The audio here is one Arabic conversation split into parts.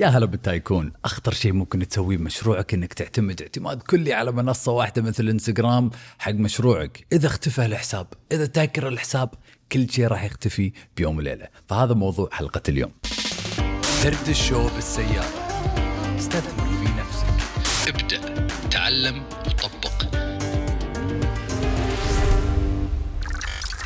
يا هلا بالتايكون. أخطر شيء ممكن تسويه بمشروعك إنك تعتمد اعتماد كلي على منصة واحدة مثل إنستغرام حق مشروعك. إذا اختفى الحساب إذا تاكر الحساب كل شيء راح يختفي بيوم وليلة. فهذا موضوع حلقة اليوم. درد الشو بالسيارة. استثمر في نفسك. ابدأ تعلم وطبق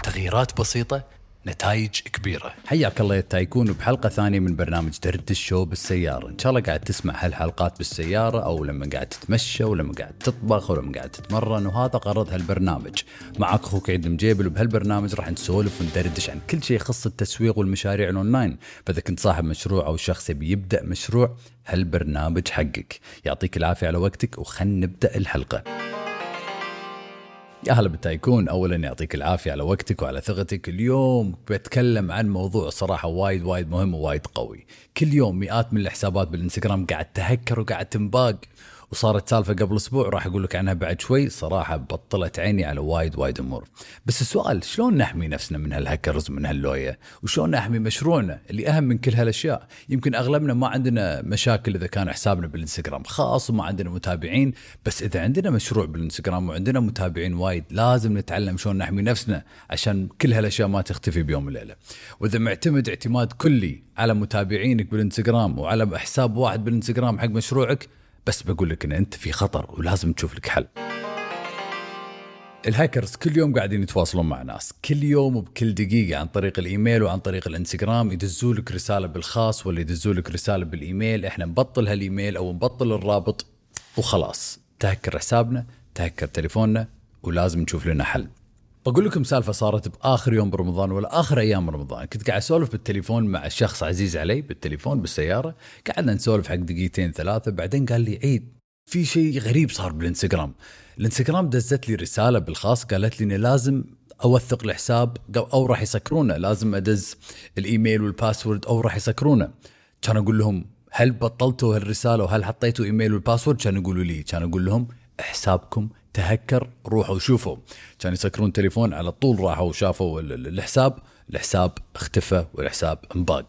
تغييرات بسيطة نتائج كبيرة. حياك الله يا tycoon بحلقة ثانية من برنامج دردش show بالسيارة. إن شاء الله قاعد تسمع هالحلقات بالسيارة أو لما قاعد تتمشى أو لما قاعد تطبخ أو لما قاعد تتمرن. وهذا غرض هالبرنامج. معك أخوك عيد المجيبل وبهالبرنامج راح نسولف وندردش عن كل شيء يخص التسويق والمشاريع الأونلاين. فإذا كنت صاحب مشروع أو شخص يبي يبدأ مشروع هالبرنامج حقك. يعطيك العافية على وقتك وخلنا نبدأ الحلقة. يا هلا بالتايكون. اولا يعطيك العافية على وقتك وعلى ثقتك اليوم بتكلم عن موضوع صراحة وايد وايد مهم ووايد قوي. كل يوم مئات من الحسابات بالإنستغرام قاعد تهكر وقاعد تنباق. وصارت سالفة قبل أسبوع راح أقول لك عنها بعد شوي صراحة بطلت عيني على وايد وايد أمور. بس السؤال شلون نحمي نفسنا من هالهكرز من هاللوية؟ وشلون نحمي مشروعنا اللي أهم من كل هالأشياء؟ يمكن أغلبنا ما عندنا مشاكل إذا كان حسابنا بالإنستغرام خاص وما عندنا متابعين بس إذا عندنا مشروع بالإنستغرام وعندنا متابعين وايد لازم نتعلم شلون نحمي نفسنا عشان كل هالأشياء ما تختفي بيوم وليلة. وإذا معتمد اعتماد كلي على متابعينك بالإنستغرام وعلى حساب واحد بالإنستغرام حق مشروعك بس بقول لك إن أنت في خطر ولازم تشوف لك حل. الهاكرز كل يوم قاعدين يتواصلون مع ناس كل يوم وبكل دقيقة عن طريق الإيميل وعن طريق الإنستغرام يدزوا لك رسالة بالخاص ولا يدزوا لك رسالة بالإيميل. إحنا نبطل هالإيميل أو نبطل الرابط وخلاص. تهكر حسابنا تهكر تليفوننا ولازم نشوف لنا حل. بقول لكم سالفة صارت بآخر يوم برمضان ولا آخر أيام رمضان كنت قاعد أسولف بالتليفون مع شخص عزيز علي بالتليفون بالسيارة. قعدنا نسولف حق دقيقتين ثلاثة. بعدين قال لي عيد في شيء غريب صار بالإنستغرام. الإنستغرام دزت لي رسالة بالخاص قالت لي إني لازم أوثق الحساب أو راح يسكرونه. لازم أدز الإيميل والباسورد أو راح يسكرونه. كان أقول لهم هل بطلتوا هالرسالة وهل حطيتوا email وال password؟ كانوا يقولوا لي كان أقول لهم حسابكم تهكر روحوا شوفوا. كان يسكرون تليفون على طول راحوا وشافوا الحساب. الحساب اختفى والحساب انباق.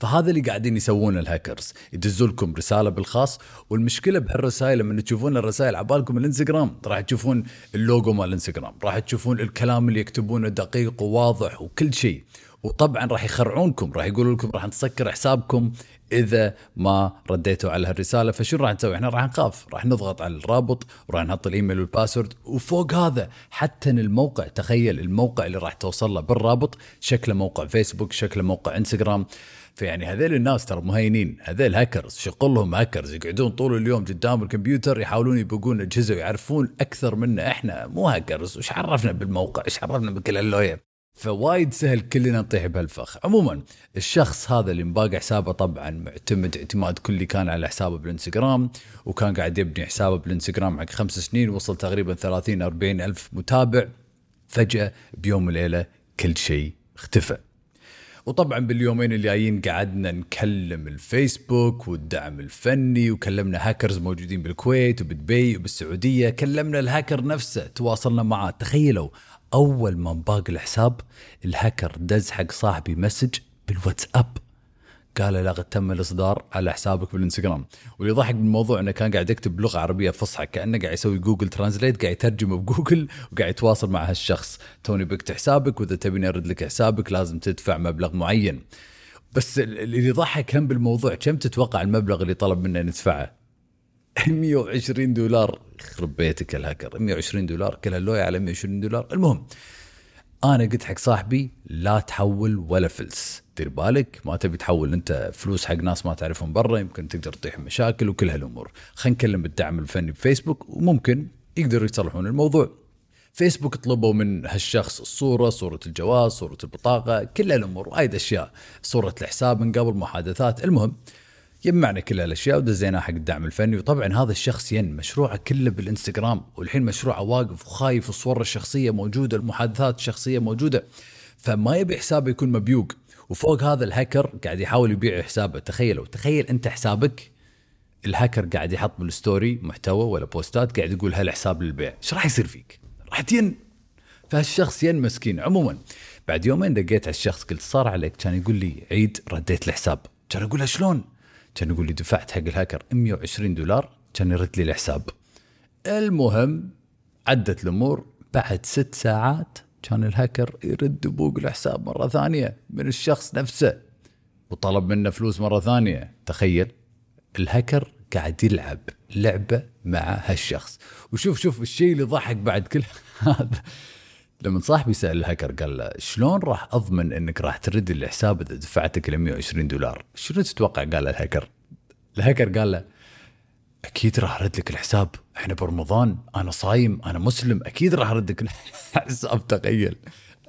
فهذا اللي قاعدين يسوونه الهاكرز. يدزوا لكم رسالة بالخاص. والمشكلة بهالرسائل لما تشوفون الرسائل على بالكم الانستغرام راح تشوفون اللوجو مال الانستغرام. راح تشوفون الكلام اللي يكتبونه دقيق وواضح وكل شيء. وطبعا راح يخرعونكم راح يقولوا لكم راح نسكر حسابكم. إذا ما رديتوا على هالرسالة فشو راح نسوي؟ إحنا راح نخاف راح نضغط على الرابط وراح نحط ال email وال password وفوق هذا حتى الموقع تخيل الموقع اللي راح توصل له بالرابط شكله موقع فيسبوك شكله موقع انستغرام فيعني هذيل الناس ترى مو هينين هذيل هاكرز شغلهم هاكرز يقعدون طول اليوم قدام الكمبيوتر يحاولون يبوقون أجهزة ويعرفون أكثر منا إحنا. مو هاكرز وش عرفنا بالموقع؟ إيش عرفنا بكل هاللوية؟ فوايد سهل كلنا نطيح بهالفخ. عموما الشخص هذا اللي مباقي حسابه طبعا معتمد اعتماد كلي كان على حسابه بالإنستغرام وكان قاعد يبني حسابه بالإنستغرام حق خمس سنين وصل تقريبا 30 40 ألف متابع. فجأة بيوم وليلة كل شيء اختفى. وطبعا باليومين الجايين قعدنا نكلم الفيسبوك والدعم الفني وكلمنا هاكرز موجودين بالكويت وبدبي وبالسعودية كلمنا الهاكر نفسه تواصلنا معاه. تخيلوا أول ما انباق الحساب الهاكر دز حق صاحبي message بالواتساب. قال له لقد تم الإصدار على حسابك بالإنستغرام. واللي ضحك بالموضوع إنه كان قاعد يكتب بلغة عربية فصحى كأنه قاعد يسوي Google Translate قاعد يترجمه بجوجل وقاعد يتواصل مع هالشخص. توني بقت حسابك وإذا تبيني ارد لك حسابك لازم تدفع مبلغ معين. بس اللي يضحك هم بالموضوع كم تتوقع المبلغ اللي طلب منا ندفعه 120 دولار. يخرب بيتك الهاكر. 120 دولار كل هاللوية على 120 دولار. المهم أنا قلت حق صاحبي لا تحول ولا فلس. دير بالك ما تبي تحول. أنت فلوس حق ناس ما تعرفهم برا يمكن تقدر تطيح مشاكل وكل هالأمور. خلينا نكلم بالدعم الفني بفيسبوك وممكن يقدروا يصلحون الموضوع. فيسبوك طلبوا من هالشخص الصورة صورة الجواز صورة البطاقة كل الأمور وايد اشياء صورة الحساب من قبل محادثات. المهم جمعنا كل هالأشياء ودزيناها حق الدعم الفني. وطبعا هذا الشخص ين مشروعه كله بالإنستغرام والحين مشروعه واقف وخايف الصور الشخصيه موجودة المحادثات الشخصيه موجودة فما يبي حسابه يكون مبيوق. وفوق هذا الهاكر قاعد يحاول يبيع حسابه. تخيلوا تخيل أنت حسابك الهاكر قاعد يحط بالستوري محتوى ولا بوستات قاعد يقول هالحساب للبيع؟ إيش راح يصير فيك؟ راح تين. فهالشخص ين مسكين. عموما بعد يومين دقيت على الشخص قلت صار عليك كان يقول لي عيد رديت الحساب. كان أقول له شلون؟ كان يقول لي دفعت حق الهاكر 120 دولار كان يرد لي الحساب. المهم عدت الأمور بعد ست ساعات كان الهاكر يرد بوق الحساب مرة ثانية من الشخص نفسه وطلب منه فلوس مرة ثانية. تخيل الهاكر قاعد يلعب لعبة مع هالشخص. وشوف شوف الشيء اللي ضحك بعد كل هذا. لما صاحبي سأل الهاكر قال له شلون راح أضمن إنك راح ترد الحساب إذا دفعتك ال 120 دولار؟ شنو تتوقع؟ قال له الهاكر؟ الهاكر قال له أكيد راح أرد لك الحساب. إحنا برمضان أنا صايم أنا مسلم أكيد راح أرد لك الحساب تخيل.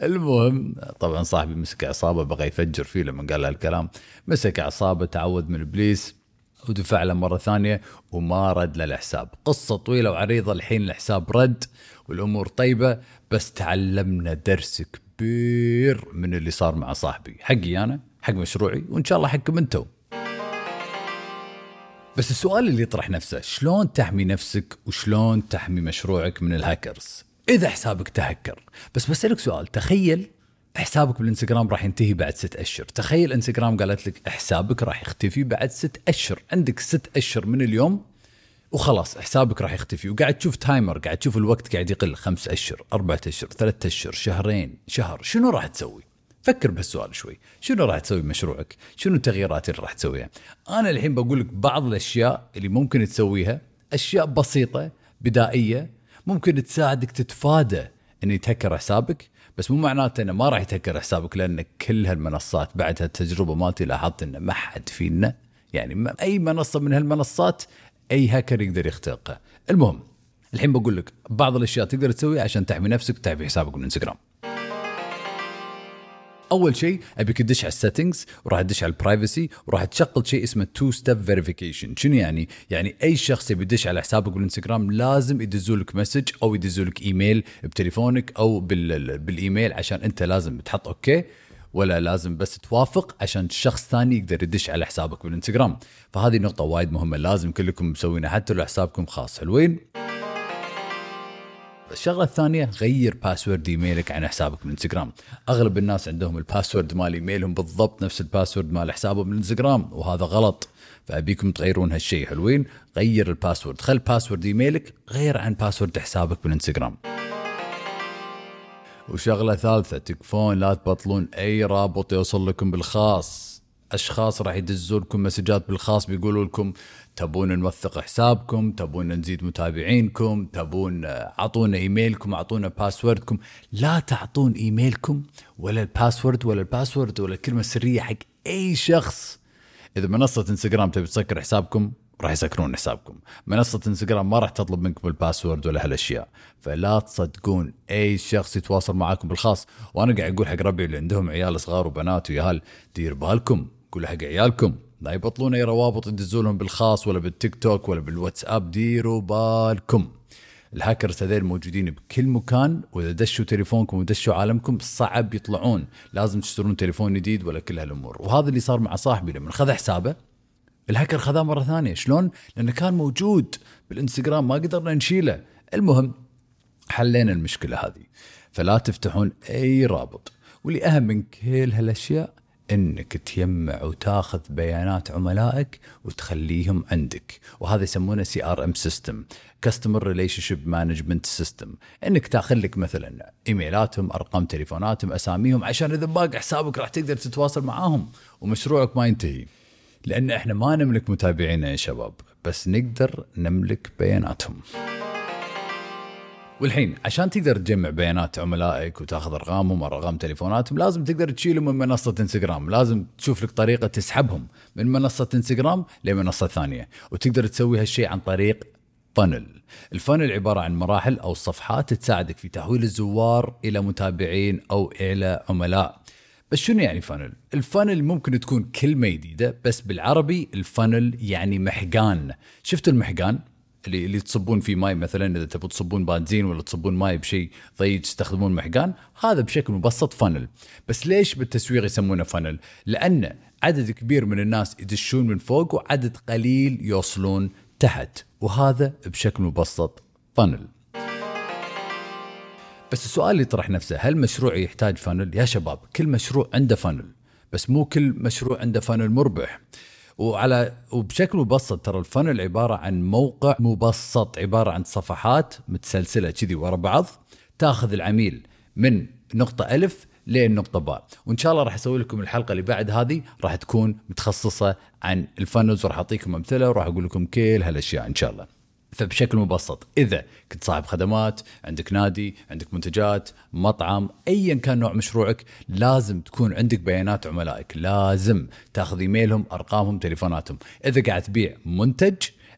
المهم طبعا صاحبي مسك عصابه بغى يفجر فيه لما قال له الكلام مسك عصابه تعود من ابليس ودفع له مرة ثانية وما رد له الحساب قصة طويلة وعريضة الحين الحساب رد والأمور طيبة بس تعلمنا درس كبير من اللي صار مع صاحبي. حقي أنا حق مشروعي وإن شاء الله حقكم أنتم. بس السؤال اللي يطرح نفسه شلون تحمي نفسك وشلون تحمي مشروعك من الهاكرز؟ إذا حسابك تهكر. بس بسألك سؤال تخيل حسابك بالإنستغرام راح ينتهي بعد ست أشهر. تخيل إنستغرام قالت لك حسابك راح يختفي بعد ست أشهر. عندك ست أشهر من اليوم وخلاص حسابك راح يختفي. وقاعد تشوف timer قاعد تشوف الوقت قاعد يقل. خمس أشهر أربعة أشهر ثلاثة أشهر شهرين شهر. شنو راح تسوي؟ فكر بهالسؤال شوي. شنو راح تسوي بمشروعك شنو التغييرات اللي راح تسويها؟ أنا الحين بقول لك بعض الأشياء اللي ممكن تسويها أشياء بسيطة بدائية ممكن تساعدك تتفادى ان يتهكر حسابك. بس مو معناته إنه ما راح يتهكر حسابك لأن كل هالمنصات بعد هالتجربة مالتي لاحظت انه ما حد فينا يعني أي منصة من هالمنصات أي هاكر يقدر يخترقها المهم الحين بقول لك بعض الأشياء تقدر تسويها عشان تحمي نفسك وتحمي حسابك من انستغرام أول شيء أبيك تدش على ال settings وراح تدش على ال privacy وراح تشغل شيء اسمه two step verification شنو يعني؟ يعني أي شخص يبي يدش على حسابك بالإنستغرام لازم يدزوا لك message أو يدزوا لك ايميل بتليفونك أو بال... بالإيميل عشان أنت لازم تحط OK ولا لازم بس توافق عشان شخص ثاني يقدر يدش على حسابك بالإنستغرام. فهذه نقطة وايد مهمة لازم كلكم مسوينها حتى لو حسابكم خاص. حلوين؟ الشغلة الثانية غير password email ك عن حسابك من انستغرام أغلب الناس عندهم ال password مال ايميلهم بالضبط نفس ال password مال حسابهم من انستغرام وهذا غلط. فأبيكم تغيرون هالشيء حلوين. غير ال password خل password email ك غير عن password حسابك بالانستغرام وشغلة ثالثة تكفون لا تبطلون أي رابط يوصل لكم بالخاص. أشخاص راح يدزوا لكم مسجات بالخاص بيقولوا لكم تبون نوثق حسابكم تبون نزيد متابعينكم تبون اعطونا إيميلكم اعطونا password كم. لا تعطون إيميلكم ولا ال password ولا ال password ولا الكلمة السرية حق أي شخص. إذا منصة إنستغرام تبي تسكر حسابكم راح يسكرون حسابكم. منصة إنستغرام ما راح تطلب منكم ال password ولا هالأشياء. فلا تصدقون أي شخص يتواصل معاكم بالخاص. وأنا قاعد أقول حق ربعي اللي عندهم عيال صغار وبنات وياهل دير بالكم. قولوا حق عيالكم. لا يبطلون أي روابط يدزوا لهم بالخاص ولا بالتيك توك ولا بالواتساب ديروا بالكم. الهاكرز هذول موجودين بكل مكان وإذا دشوا تليفونكم ودشوا عالمكم صعب يطلعون. لازم تشترون تليفون جديد ولا كل هالأمور. وهذا اللي صار مع صاحبي لما خذ حسابه الهاكر خذاه مرة ثانية. شلون؟ لأنه كان موجود بالإنستغرام ما قدرنا نشيله. المهم حلينا المشكلة هذه. فلا تفتحون أي رابط. واللي أهم من كل هالأشياء إنك تجمع وتاخذ بيانات عملائك وتخليهم عندك. وهذا يسمونه CRM system customer relationship management system إنك تاخذ لك مثلا إيميلاتهم أرقام تليفوناتهم أساميهم عشان إذا باق حسابك راح تقدر تتواصل معاهم ومشروعك ما ينتهي. لأن إحنا ما نملك متابعينا يا شباب بس نقدر نملك بياناتهم. والحين عشان تقدر تجمع بيانات عملائك وتاخذ أرقامهم وأرقام تليفوناتهم لازم تقدر تشيلهم من منصة انستغرام، لازم تشوف لك طريقة تسحبهم من منصة انستغرام لمنصة ثانية، وتقدر تسوي هالشيء عن طريق funnel. ال funnel عبارة عن مراحل أو صفحات تساعدك في تحويل الزوار إلى متابعين أو إلى عملاء. بس شنو يعني funnel؟ ال funnel ممكن تكون كلمة جديدة بس بالعربي ال funnel يعني محقان، شفت المحقان؟ اللي اللي تصبون فيه ماي مثلا إذا تبون تصبون بنزين ولا تصبون ماي بشيء ضيق تستخدمون محقان هذا بشكل مبسط funnel بس ليش بالتسويق يسمونه funnel لأن عدد كبير من الناس يدشون من فوق وعدد قليل يوصلون تحت وهذا بشكل مبسط funnel بس السؤال اللي يطرح نفسه هل مشروعي يحتاج funnel يا شباب كل مشروع عنده funnel بس مو كل مشروع عنده funnel مربح. وعلى وبشكل مبسط ترى الفنل عبارة عن موقع مبسط عبارة عن صفحات متسلسلة كذي ورا بعض تاخذ العميل من نقطة ألف للنقطه باء. وإن شاء الله راح أسوي لكم الحلقة اللي بعد هذه راح تكون متخصصة عن الفنلز وراح أعطيكم أمثلة وراح أقول لكم كل هالأشياء إن شاء الله. فبشكل مبسط. إذا كنت صاحب خدمات عندك نادي عندك منتجات مطعم ايا كان نوع مشروعك لازم تكون عندك بيانات عملائك. لازم تاخذ إيميلهم أرقامهم تليفوناتهم. إذا قاعد تبيع منتج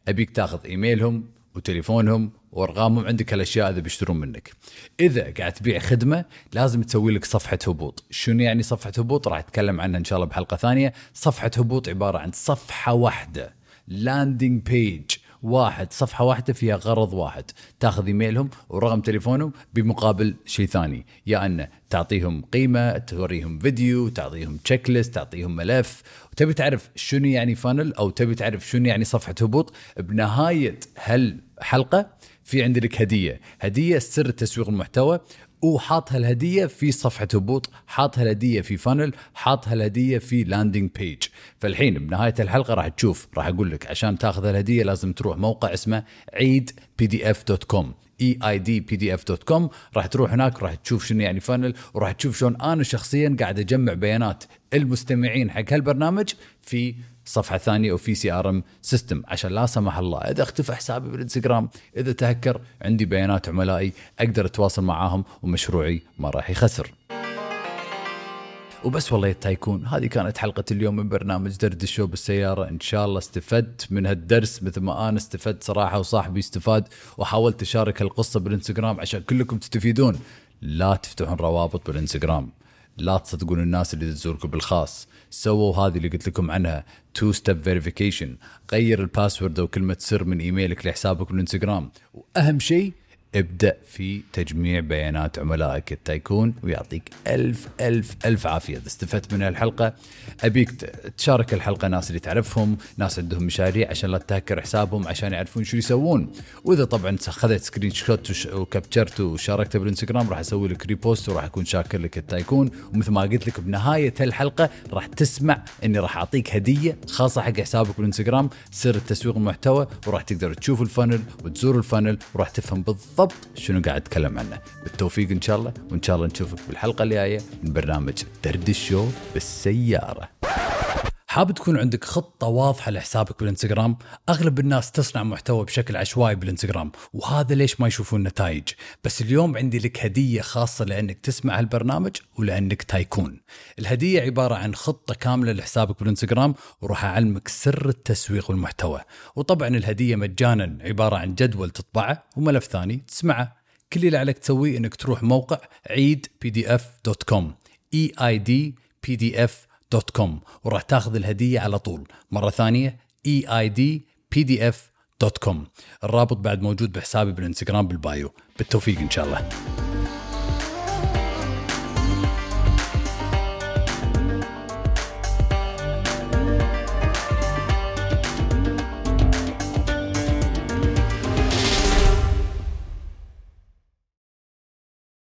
أبيك تاخذ إيميلهم وتليفونهم وأرقامهم عندك هالأشياء اذا بيشترون منك. إذا قاعد تبيع خدمة لازم تسوي لك صفحة هبوط، شنو يعني صفحة هبوط؟ راح أتكلم عنها إن شاء الله بحلقة ثانية، صفحة هبوط عبارة عن صفحة واحدة. landing page واحد صفحة واحدة فيها غرض واحد. تاخذ إيميلهم ورقم تليفونهم بمقابل شيء ثاني. يا أن تعطيهم قيمة توريهم فيديو تعطيهم checklist تعطيهم ملف. وتبي تعرف شنو يعني funnel أو تبي تعرف شنو يعني صفحة هبوط؟ بنهاية هالحلقة في عندك هدية. هدية سر تسويق المحتوى وحاط هالهديه في صفحة هبوط حاط هالهديه في funnel حاط هالهديه في landing page فالحين بنهاية الحلقة راح تشوف راح أقول لك عشان تاخذ الهدية لازم تروح موقع اسمه عيد PDF dot com E I D PDF dot com راح تروح هناك راح تشوف شنو يعني funnel وراح تشوف شلون أنا شخصيا قاعد أجمع بيانات المستمعين حق هالبرنامج في صفحة ثانية أو في CRM system عشان لا سمح الله إذا أختفى حسابي بالإنستغرام إذا تهكر عندي بيانات عملائي أقدر أتواصل معاهم ومشروعي ما راح يخسر. وبس والله ال tycoon هذه كانت حلقة اليوم من برنامج درد الشو بالسيارة. إن شاء الله استفدت من هالدرس مثل ما أنا استفدت صراحة وصاحبي استفاد وحاولت أشارك هالقصة بالإنستغرام عشان كلكم تستفيدون. لا تفتحون روابط بالإنستغرام. لا تصدقون الناس اللي تزوركم بالخاص. سووا هذه اللي قلت لكم عنها. two step verification غير ال password أو كلمه سر من إيميلك لحسابك بالإنستغرام. وأهم شيء ابدأ في تجميع بيانات عملائك ال tycoon ويعطيك ألف ألف ألف عافية. إذا استفدت من الحلقة أبيك تشارك الحلقة ناس اللي تعرفهم ناس عندهم مشاريع عشان لا تهكر حسابهم عشان يعرفون شو يسوون. وإذا طبعا أخذت screenshot وكابتشرت وشاركته بالإنستغرام راح أسوي لك repost وراح أكون شاكر لك ال tycoon. ومثل ما قلت لك بنهاية الحلقة راح تسمع إني راح أعطيك هدية خاصة حق حسابك بالإنستغرام سر التسويق المحتوى وراح تقدر تشوف ال funnel وتزور ال funnel وراح تفهم بالضبط بالضبط. شنو قاعد أتكلم عنه؟ بالتوفيق إن شاء الله وإن شاء الله نشوفك بالحلقة الجاية من برنامج درد الشو بالسيارة. حاب تكون عندك خطة واضحة لحسابك بالإنستغرام؟ أغلب الناس تصنع محتوى بشكل عشوائي بالإنستغرام وهذا ليش ما يشوفون نتائج. بس اليوم عندي لك هدية خاصة لأنك تسمع هالبرنامج ولأنك tycoon. الهدية عبارة عن خطة كاملة لحسابك بالإنستغرام وراح أعلمك سر التسويق والمحتوى. وطبعا الهدية مجانا عبارة عن جدول تطبعه وملف ثاني تسمعه. كل اللي عليك تسويه إنك تروح موقع عيد PDF dot com E I D PDF dot com وراح تاخذ الهدية على طول. مرة ثانية E I D PDF dot com الرابط بعد موجود بحسابي بالإنستغرام بال bio. بالتوفيق إن شاء الله.